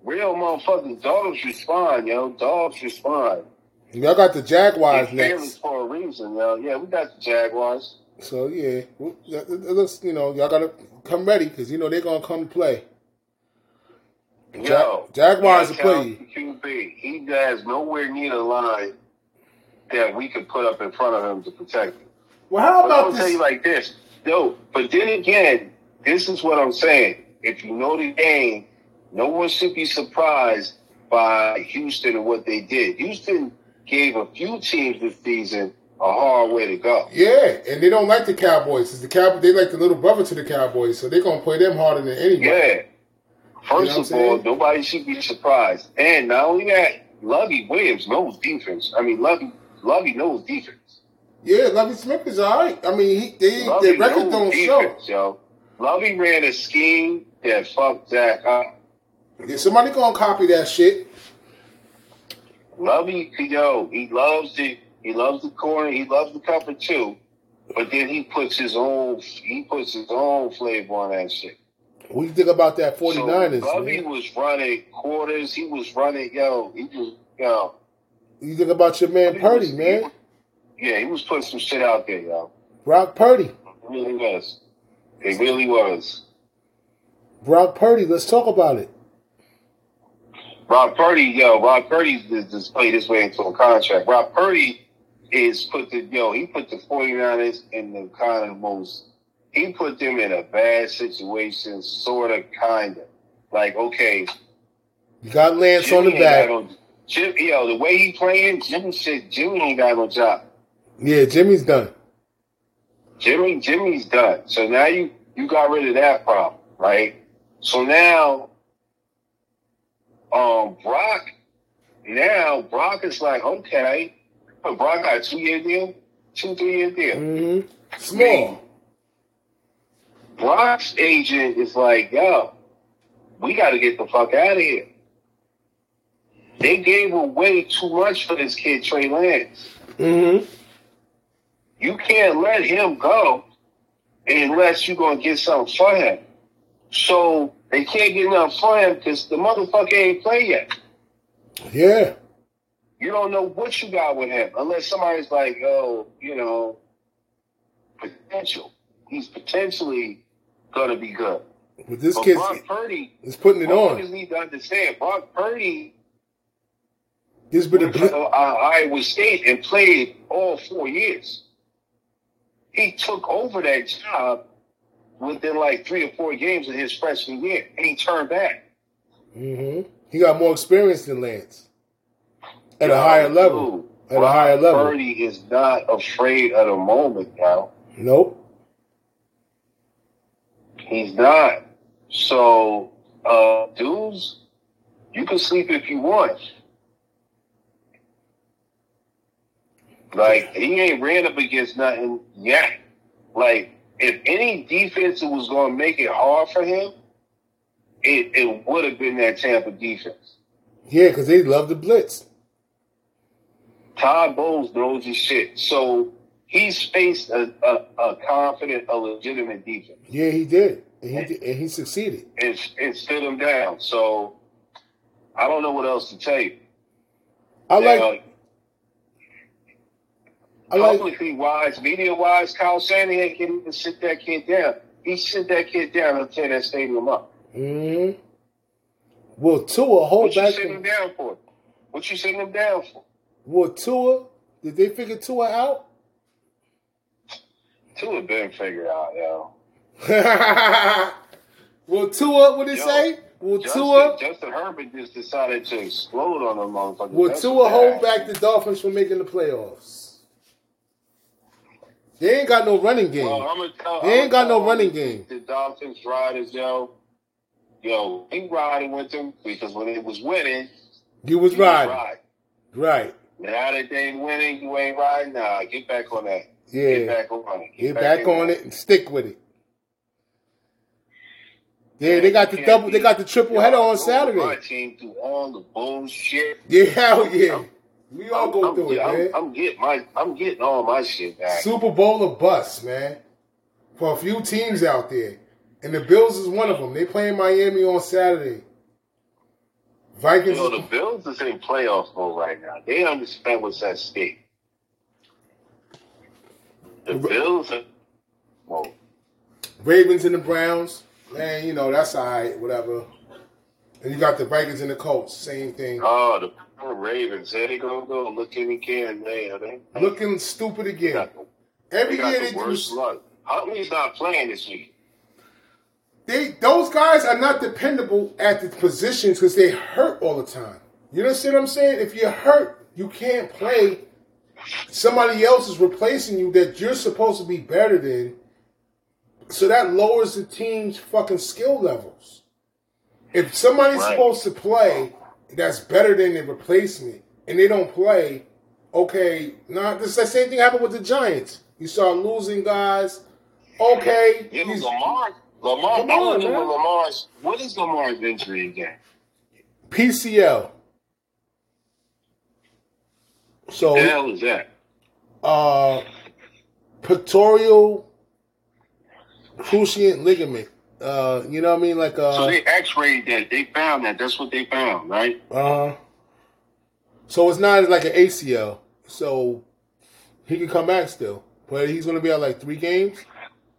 real motherfuckers. Dogs respond, yo. Dogs respond. Y'all got the Jaguars next. for a reason, yo. Yeah, we got the Jaguars. So yeah, it looks you know y'all gotta come ready because you know they're gonna come play. Yo, Jaguars yeah, will play. QB. He has nowhere near the line that we could put up in front of him to protect him. Well, how But I'm about gonna tell you like this, yo. But then again, this is what I'm saying. If you know the game, no one should be surprised by Houston and what they did. Houston gave a few teams this season a hard way to go. Yeah, and they don't like the Cowboys. It's the Cow- They like the little brother to the Cowboys, so they're gonna play them harder than anybody. Yeah. First You know of all, nobody should be surprised. And not only that, Lovie Williams knows defense. I mean, Lovie Lovie knows defense. Yeah, Lovie Smith is all right. I mean, he, they, Lovie their record don't show. yo. Lovie ran a scheme that fucked Zach up. Yeah, somebody gonna copy that shit. Lovie, yo, he loves the he loves the corner, he loves the cover too. But then he puts his own he puts his own flavor on that shit. What do you think about that 49ers? so Lovie man? was running quarters, he was running, yo, he was yo. You think about your man Purdy, man? Yeah, he was putting some shit out there, yo. Brock Purdy. It really was. It really was. Brock Purdy. Let's talk about it. Rob Purdy, yo, Rob Purdy just just played his way into a contract. Rob Purdy is put the yo, he put the 49ers in the kind of most he put them in a bad situation, sorta kinda. Like, okay, You got Lance on the back. no Jim, yo, the way he playing, Jimmy shit, Jimmy ain't got no job. Yeah, Jimmy's done. Jimmy, Jimmy's done. So now you you got rid of that problem, right? So now, um, Brock, now Brock is like, okay, but Brock got a two year deal, two three year deal. Mm-hmm. Small. Brock's agent is like, yo, we got to get the fuck out of here. They gave away too much for this kid Trey Lance. Mm-hmm. You can't let him go unless you're gonna get something for him. So they can't get nothing for him because the motherfucker ain't play yet. Yeah. You don't know what you got with him unless somebody's like, oh, you know, potential. He's potentially gonna be good. But this kid Brock Purdy, is putting it on. need to understand. Brock Purdy This been a went to bl- uh, Iowa State and played all four years. He took over that job within like three or four games of his freshman year, and he turned back. mm-hmm. He got more experience than Lance at a higher level. dude, At a higher level. Purdy is not afraid of the moment, now. Nope. He's not. So, uh, dudes, you can sleep if you want. Like, he ain't ran up against nothing yet. Like, if any defense was going to make it hard for him, it, it would have been that Tampa defense. Yeah, because they love the blitz. Todd Bowles knows his shit. So, he's faced a, a, a confident, a legitimate defense. Yeah, he did. And he, did, and he succeeded. and, and stood him down. So I don't know what else to tell you. I Now, like like publicly wise, media wise, Kyle Shanahan can even sit that kid down. He sit that kid down and tear that stadium up. Mm-hmm. Will Tua hold What you back? sitting him down for? What you sitting him down for? Will Tua? Did they figure Tua out? Have been figured out, yo. Will Tua? What did Yo, say? Will Justin, Tua? Justin Herbert just decided to explode on them motherfuckers. Will That's Tua hold back the Dolphins from making the playoffs? They ain't got no running game. Well, I'm gonna tell, They ain't I'ma got no running game. The Dolphins riders, yo, yo, he riding with them because when it was winning, you was was riding, riding. right? Now that they ain't winning, you ain't riding. Nah, get back on that. Yeah. Get back on it. get back in on it and stick with it. Yeah, they got the double. They got the triple header on with My Saturday. team through all the bullshit. Yeah, hell yeah. We all go I'm, through it, I'm, man. I'm getting my, I'm getting all my shit back. Super Bowl of bust, man. For a few teams out there, and the Bills is one of them. They playing Miami on Saturday. Vikings. You know, the Bills is in playoff mode right now. They understand what's at stake. The Bills are, well, Ravens and the Browns, man, you know, that's all right, whatever. And you got the Vikings and the Colts, same thing. oh, the poor Ravens, there they gonna go looking again, man. They, Looking stupid again. got, the, Every year the they do. worst luck. Huntley's not playing this week. They those guys are not dependable at the positions because they hurt all the time. You understand what I'm saying? If you're hurt, you can't play. Somebody else is replacing you that you're supposed to be better than. So that lowers the team's fucking skill levels. If somebody's Right. supposed to play that's better than the replacement and they don't play, okay, now this the same thing happened with the Giants. You start losing guys. Okay, but he's- Lamar, Lamar, Come I on, want to know man. Lamar's, what is Lamar's injury again? PCL. So What the hell is that? uh pectoral cruciate ligament. Uh you know what I mean? Like So uh they x-rayed that. They found that. That's what they found, right? uh so it's not like an ACL. So he can come back still. But he's gonna be out like three games.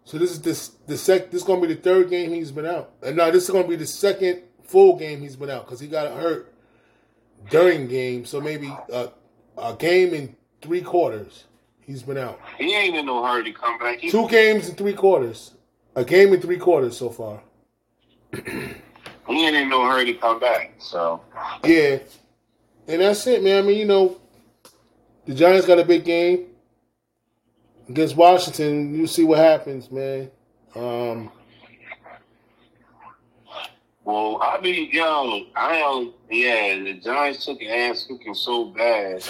So this is this the sec this is gonna be the third game he's been out. And now this is gonna be the second full game he's been out because he got hurt during game. So maybe uh, a game in three quarters he's been out. He ain't in no hurry to come back. He, Two games in three quarters. A game in three quarters so far. he ain't in no hurry to come back. So Yeah. And that's it, man. I mean, you know, the Giants got a big game against Washington. You see what happens, man. Um, Well, I be yo, I don't. Yeah, the Giants took an ass kicking so bad.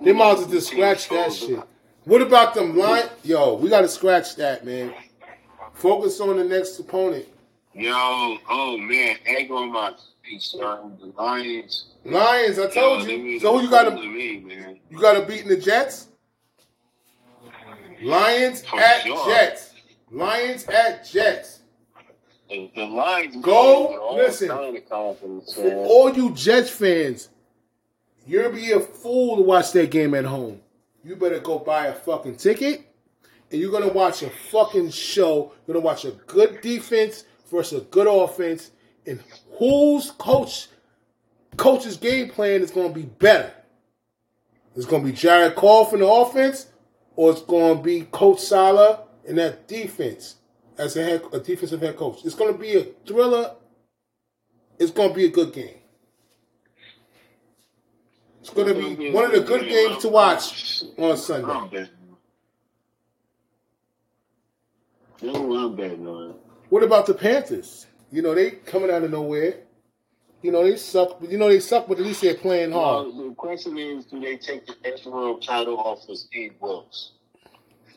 they might as well just scratch that shit. What about them line? Yo, we got to scratch that, man. Focus on the next opponent. Yo, oh man, egg on my feet, son. The Lions. Lions, I told yo, you. So who you got to me, man. you got to beat in the Jets? Lions For at sure. Jets. Lions at Jets. The, the Lions Go, listen. For all you Jets fans, you'll be a fool to watch that game at home. You better go buy a fucking ticket, and you're gonna watch a fucking show. You're gonna watch a good defense versus a good offense, and whose coach coach's game plan is gonna be better. It's gonna be Jared Goff in the offense, or it's gonna be Coach Saleh in that defense as a head, a defensive head coach. It's gonna be a thriller it's to be a good game. It's to be one of the good games to watch on Sunday. You know what betting on. What about the Panthers? You know, they coming out of nowhere. You know, they suck, but you know, they suck, but at least they're playing hard. Well, the question is, do they take the interim title off of Steve Wilks?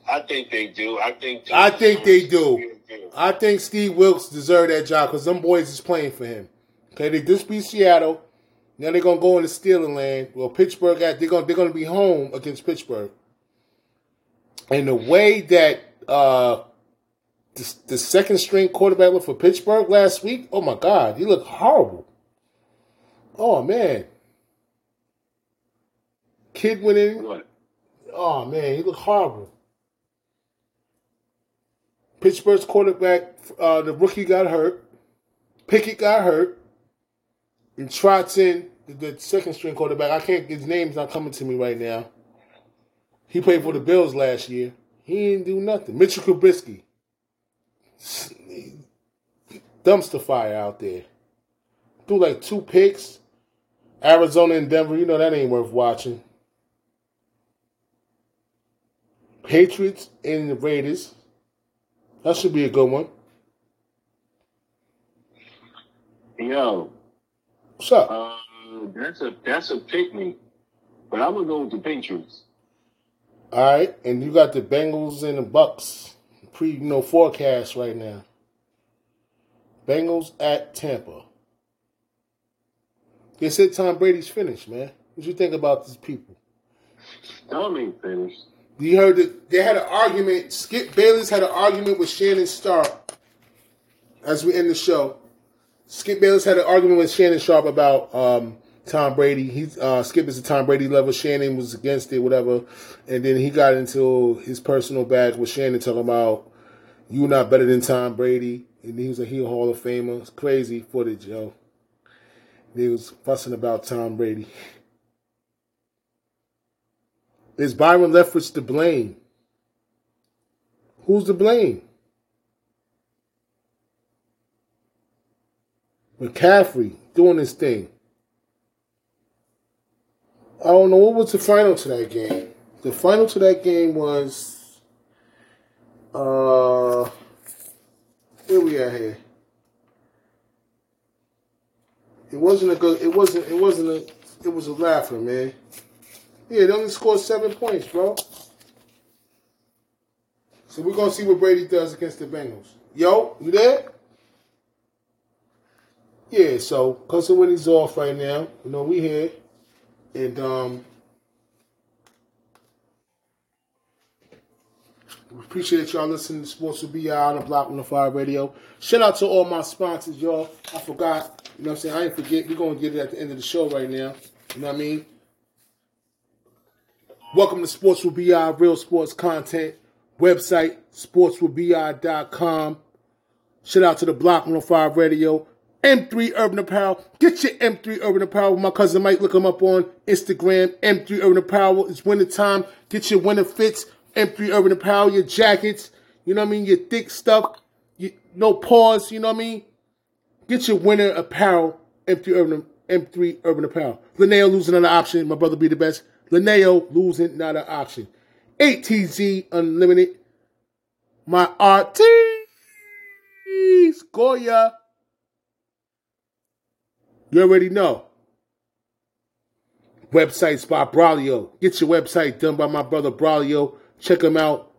I think they do. I think. I think they do. I think Steve Wilks deserved that job because them boys is playing for him. Okay, they just beat Seattle. Now they're gonna go into stealing land. Well, Pittsburgh they're gonna they're gonna be home against Pittsburgh. And the way that uh the, the second string quarterback for Pittsburgh last week, oh my god, he looked horrible. Oh man. Kid went in. Oh man, he looked horrible. Pittsburgh's quarterback, uh, the rookie got hurt. Pickett got hurt. And trots in the, the second string quarterback. I can't. His name's not coming to me right now. He played for the Bills last year. He didn't do nothing. Mitchell Trubisky, dumpster fire out there. Threw like two picks. Arizona and Denver, you know that ain't worth watching. Patriots and the Raiders. That should be a good one. Yo. What's up? Uh, that's a that's a pick me. But I'm gonna go with the Patriots. All right, and you got the Bengals and the Bucks pre you know forecast right now. Bengals at Tampa. They said Tom Brady's finished, man. What you think about these people? Tom ain't finished. You heard that they had an argument. Skip Bayless had an argument with Shannon Sharpe as we end the show. Skip Bayless had an argument with Shannon Sharpe about um, Tom Brady. He uh, Skip is a Tom Brady lover. Shannon was against it, whatever. And then he got into his personal bag with Shannon talking about you not better than Tom Brady. And he was a heel Hall of Famer. It's crazy footage, yo. He was fussing about Tom Brady. Is Byron Leftwich to blame? Who's to blame? McCaffrey doing his thing. I don't know what was the final to that game. The final to that game was uh where we at here? It wasn't a good it wasn't it wasn't a it was a laugher, man. Yeah, they only scored seven points, bro. So we're gonna see what Brady does against the Bengals. Yo, you there? Yeah, so Cousin Winnie's off right now. You know, we here. And um appreciate y'all listening to Sports with BI on the Block on the Fire Radio. Shout out to all my sponsors, y'all. I forgot. You know what I'm saying? I ain't forget. We're gonna get it at the end of the show right now. You know what I mean? Welcome to Sports with BI, real sports content. Website, sportswithbi.com. Shout out to the Block 105 Radio. M3 Urban Apparel. Get your M3 Urban Apparel. My cousin Mike, look him up on Instagram. M3 Urban Apparel. It's winter time. Get your winter fits. M3 Urban Apparel. Your jackets. You know what I mean? Your thick stuff. You, no pause. You know what I mean? Get your winter apparel. M3 Urban, M3 Urban Apparel. Linneo losing another option. My brother be the best. Linneo losing not an option. ATZ Unlimited. My RTs. Goya. You already know. Websites by Braulio. Get your website done by my brother Braulio. Check him out.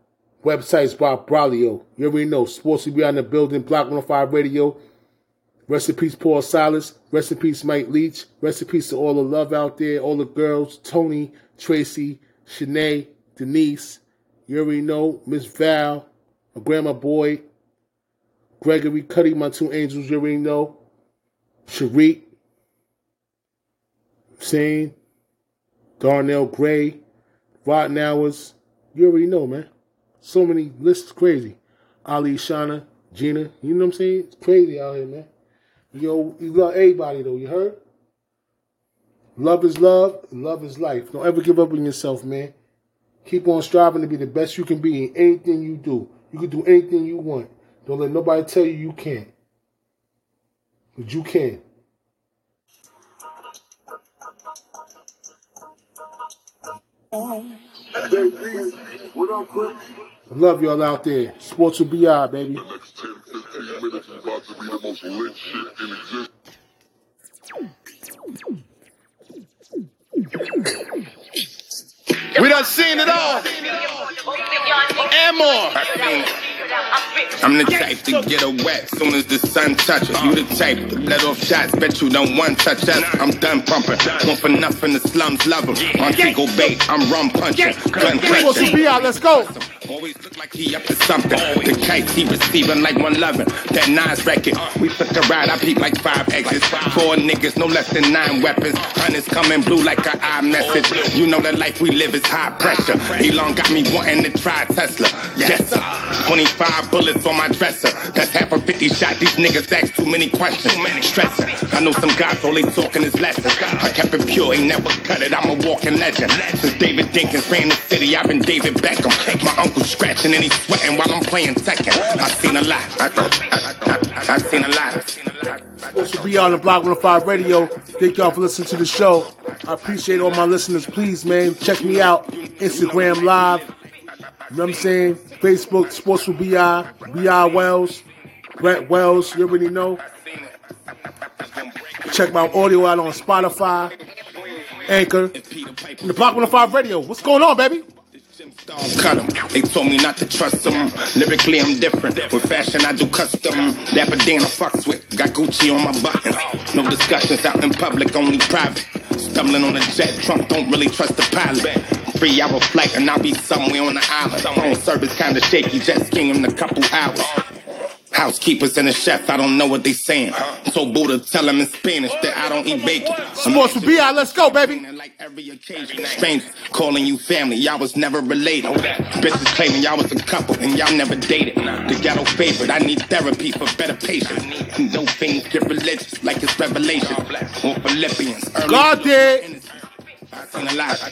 Websites by Braulio. You already know. Sports will be on the building. Block 105 Radio. Rest in peace, Paul Silas. Rest in peace, Mike Leach. Rest in peace to all the love out there, all the girls, Tony, Tracy, Shanae, Denise. You already know, Miss Val, my grandma boy, Gregory, Cuddy, my two angels, you already know. Sharik, Sane, Darnell Gray, Rod Nowers. You already know, man. So many lists crazy. Ali Shana, Gina, you know what I'm saying? It's crazy out here, man. Yo, you love everybody though, you heard? Love is love, love is life. Don't ever give up on yourself, man. Keep on striving to be the best you can be in anything you do. You can do anything you want. Don't let nobody tell you you can't. But you can. Love y'all out there. Sports will be out, baby. The next 10, 15 minutes is about to be the most lit shit in existence. We done seen it all and more. I'm the type to get her wet soon as the sun touches. You the type to let off shots, bet you don't want touch us. I'm done pumping, want for nothing, the slums love them. Montego Bay, I'm rum punching, gun What's the clutching. BI? Let's go. Like he up to something. The kites he receiving like one loving. That Nas record, we took a ride. I peep like five exits. Four niggas, no less than nine weapons. Hunters coming blue like a iMessage. You know the life we live is high pressure. Elon got me wanting to try Tesla. Yes, sir. 25 bullets on my dresser. That's half a 50 shot. These niggas ask too many questions. Stressing. I know some guys all they talking is lessons. I kept it pure, ain't never cut it. I'm a walking legend. Since David Dinkins ran the city, I've been David Beckham. My uncle scratching and he's sweating while I'm playing second. I've seen a lot. I, I, I, I've seen a lot. I've seen a lot. Supposed to be on the Block 105 Radio. Thank y'all for listening to the show. I appreciate all my listeners. Please, man, check me out. Instagram Live. You know what I'm saying? Facebook, Sports with BI, BI Wells, Brett Wells, you already know. Check my audio out on Spotify, Anchor, and the Block 105 Radio. What's going on, baby? Cut 'em. They told me not to trust them. Lyrically, I'm different. With fashion, I do custom. Dapper Dan, I fucks with. Got Gucci on my buttons. No discussions out in public, only private. Stumbling on a jet, Trump don't really trust the pilot. Three hour flight, and I'll be somewhere on the island. Phone service kinda shaky, jet skiing in a couple hours. Housekeepers and the chef, I don't know what they saying. So Buda tell them in Spanish that I don't eat bacon. Sports with BI, let's go, baby. And like every occasion, strangers calling you family, y'all was never related. Bitches claiming y'all was a couple and y'all never dated. The ghetto favorite, I need therapy for better patience. No things get religious like it's revelation. Or Philippians. early- God did. I've seen a lot.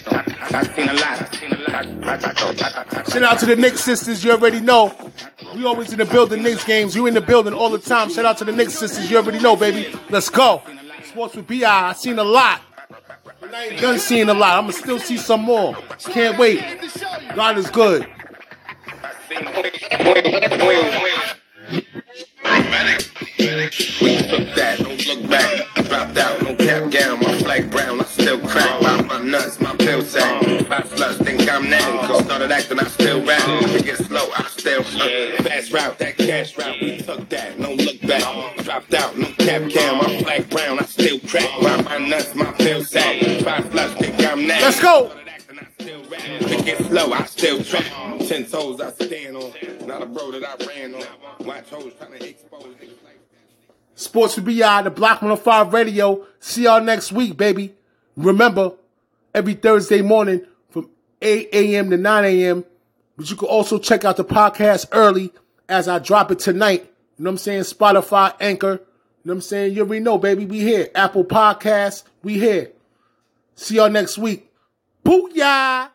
I've seen a lot. I've seen a lot. Shout out to the Knicks sisters, you already know. We always in the building, Knicks games. You in the building all the time. Shout out to the Knicks sisters, you already know, baby. Let's go. Sports with BI, I seen a lot. Done seeing a lot. I'ma still see some more. Can't wait. God is good. Don't look back. Dropped out, no cap gown, my flag brown, I still crack. Pop my nuts, my pill sack. Five sluts, think I'm netting. Cause started acting, I still rap. It get slow, I still uh, Fast route, that cash route, we took that, no look back. Dropped out, no cap gown, my flag brown, I still crack. Pop my nuts, my pill sack. Five sluts, think I'm netting. Let's go. Started I still rap. It get slow, I still track. Ten toes I stand on, not a bro that I ran on. Watch hoes trying to expose niggas like Sports with BI, the Block 105 Radio. See y'all next week, baby. Remember, every Thursday morning from 8 a.m. to 9 a.m. But you can also check out the podcast early as I drop it tonight. You know what I'm saying? Spotify, Anchor. You know what I'm saying? You already know, baby. We here. Apple Podcasts, we here. See y'all next week. Booyah!